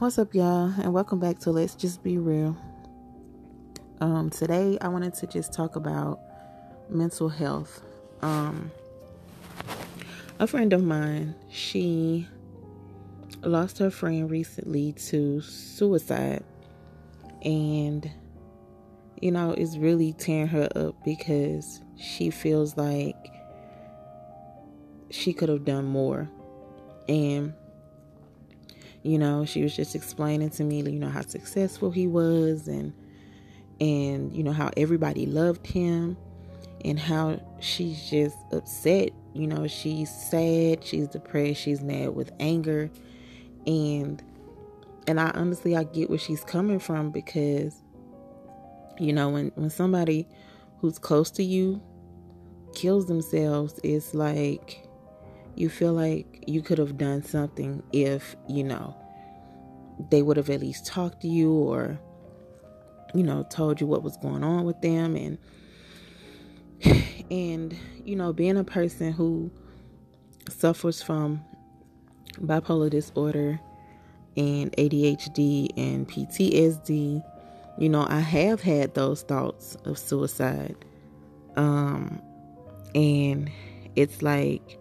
What's up, y'all? And welcome back to Let's Just Be Real. Um, today, I wanted to just talk about mental health. Um, a friend of mine, she lost her friend recently to suicide, and you know, it's really tearing her up because she feels like she could have done more, and you know she was just explaining to me you know how successful he was and and you know how everybody loved him and how she's just upset. You know she's sad she's depressed she's mad with anger. And and I honestly I get where she's coming from because you know when when somebody who's close to you kills themselves it's like you feel like you could have done something if, you know, they would have at least talked to you or, you know, told you what was going on with them and and you know, being a person who suffers from bipolar disorder and ADHD and PTSD, you know, I have had those thoughts of suicide. Um and it's like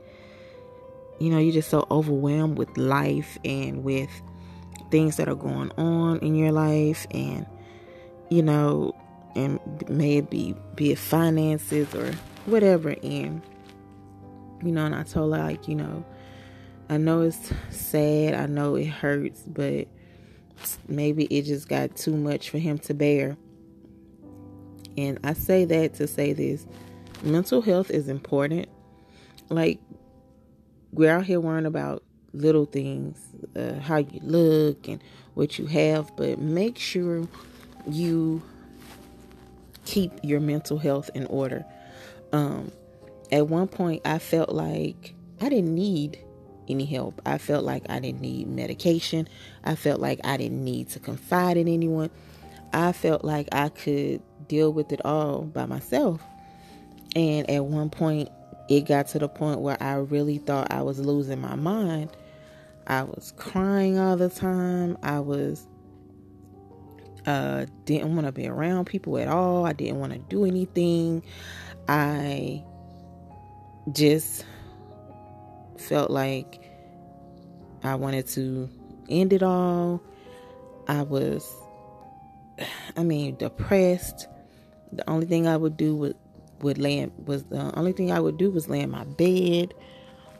you know, you're just so overwhelmed with life and with things that are going on in your life and you know, and maybe be it finances or whatever and you know, and I told her like, you know, I know it's sad, I know it hurts, but maybe it just got too much for him to bear. And I say that to say this mental health is important. Like, we're out here worrying about little things, uh, how you look and what you have, but make sure you keep your mental health in order. Um, at one point, I felt like I didn't need any help. I felt like I didn't need medication. I felt like I didn't need to confide in anyone. I felt like I could deal with it all by myself. And at one point, it got to the point where I really thought I was losing my mind. I was crying all the time. I was uh didn't want to be around people at all. I didn't want to do anything. I just felt like I wanted to end it all. I was I mean depressed. The only thing I would do was would lay in, was the only thing I would do was lay in my bed.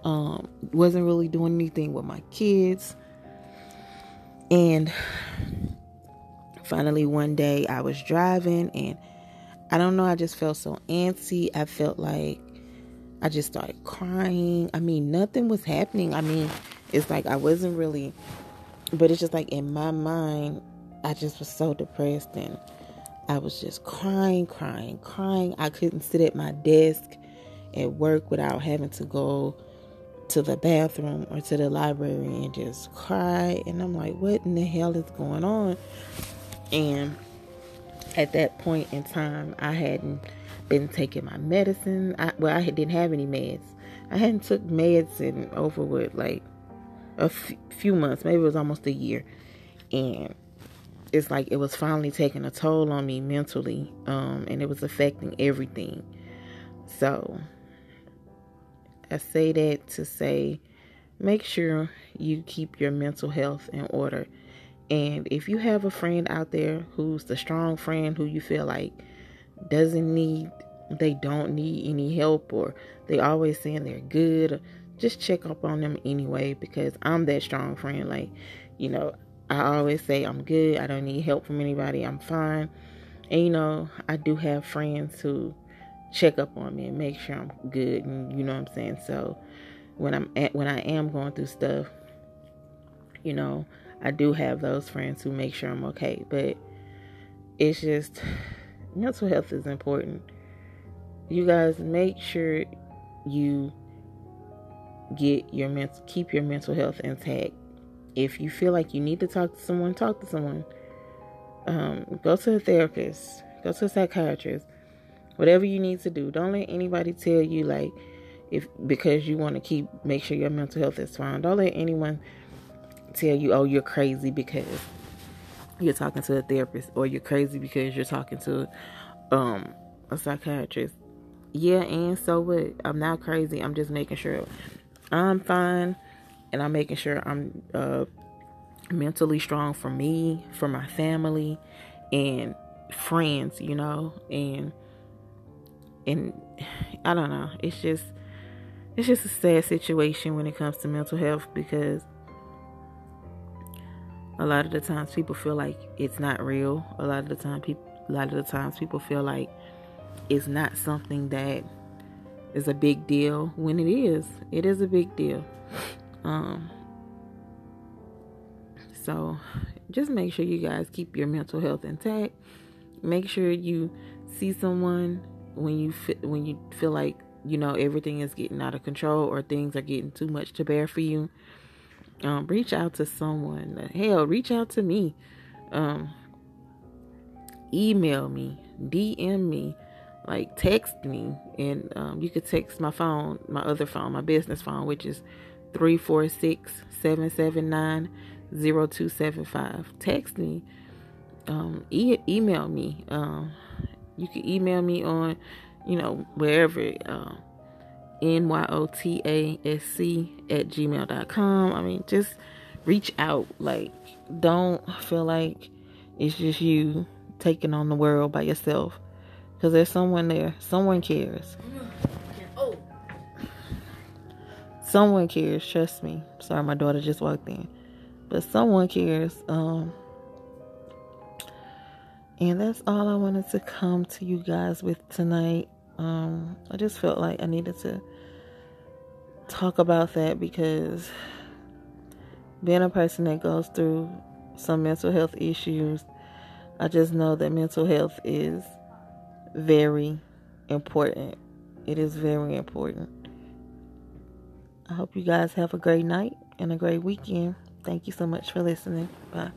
Um, wasn't really doing anything with my kids. And finally one day I was driving and I don't know, I just felt so antsy. I felt like I just started crying. I mean, nothing was happening. I mean, it's like I wasn't really but it's just like in my mind I just was so depressed and I was just crying, crying, crying. I couldn't sit at my desk at work without having to go to the bathroom or to the library and just cry. And I'm like, what in the hell is going on? And at that point in time, I hadn't been taking my medicine. I, well, I didn't have any meds. I hadn't took meds in over with like a f- few months. Maybe it was almost a year. And it's like it was finally taking a toll on me mentally um, and it was affecting everything. So i say that to say make sure you keep your mental health in order. And if you have a friend out there who's the strong friend who you feel like doesn't need they don't need any help or they always saying they're good just check up on them anyway because i'm that strong friend. Like you know I always say I'm good. I don't need help from anybody. I'm fine. And you know, I do have friends who check up on me and make sure I'm good and you know what I'm saying? So when I'm at when I am going through stuff, you know, I do have those friends who make sure I'm okay. But it's just mental health is important. You guys make sure you get your mental keep your mental health intact if you feel like you need to talk to someone, talk to someone. Um, go to a therapist, go to a psychiatrist, whatever you need to do. Don't let anybody tell you like if because you want to keep make sure your mental health is fine. Don't let anyone tell you, oh, you're crazy because you're talking to a therapist, or you're crazy because you're talking to um, a psychiatrist. Yeah, and so what? I'm not crazy. I'm just making sure I'm fine, and I'm making sure I'm uh, mentally strong for me, for my family, and friends. You know, and and I don't know. It's just it's just a sad situation when it comes to mental health because a lot of the times people feel like it's not real. A lot of the time people a lot of the times people feel like it's not something that is a big deal when it is. It is a big deal. Um so just make sure you guys keep your mental health intact. Make sure you see someone when you feel, when you feel like you know everything is getting out of control or things are getting too much to bear for you um, reach out to someone. Hell, reach out to me. Um, email me, DM me, like text me, and um, you could text my phone, my other phone, my business phone, which is 346 779 0275. Text me, um, e- email me. Um, you can email me on, you know, wherever. Um, N-Y-O-T-A-S-C at gmail.com. I mean, just reach out. Like, don't feel like it's just you taking on the world by yourself. Because there's someone there. Someone cares. Someone cares. Trust me. Sorry, my daughter just walked in. But someone cares. Um, and that's all I wanted to come to you guys with tonight. Um, I just felt like I needed to talk about that because being a person that goes through some mental health issues, I just know that mental health is very important. It is very important. I hope you guys have a great night and a great weekend. Thank you so much for listening. Bye.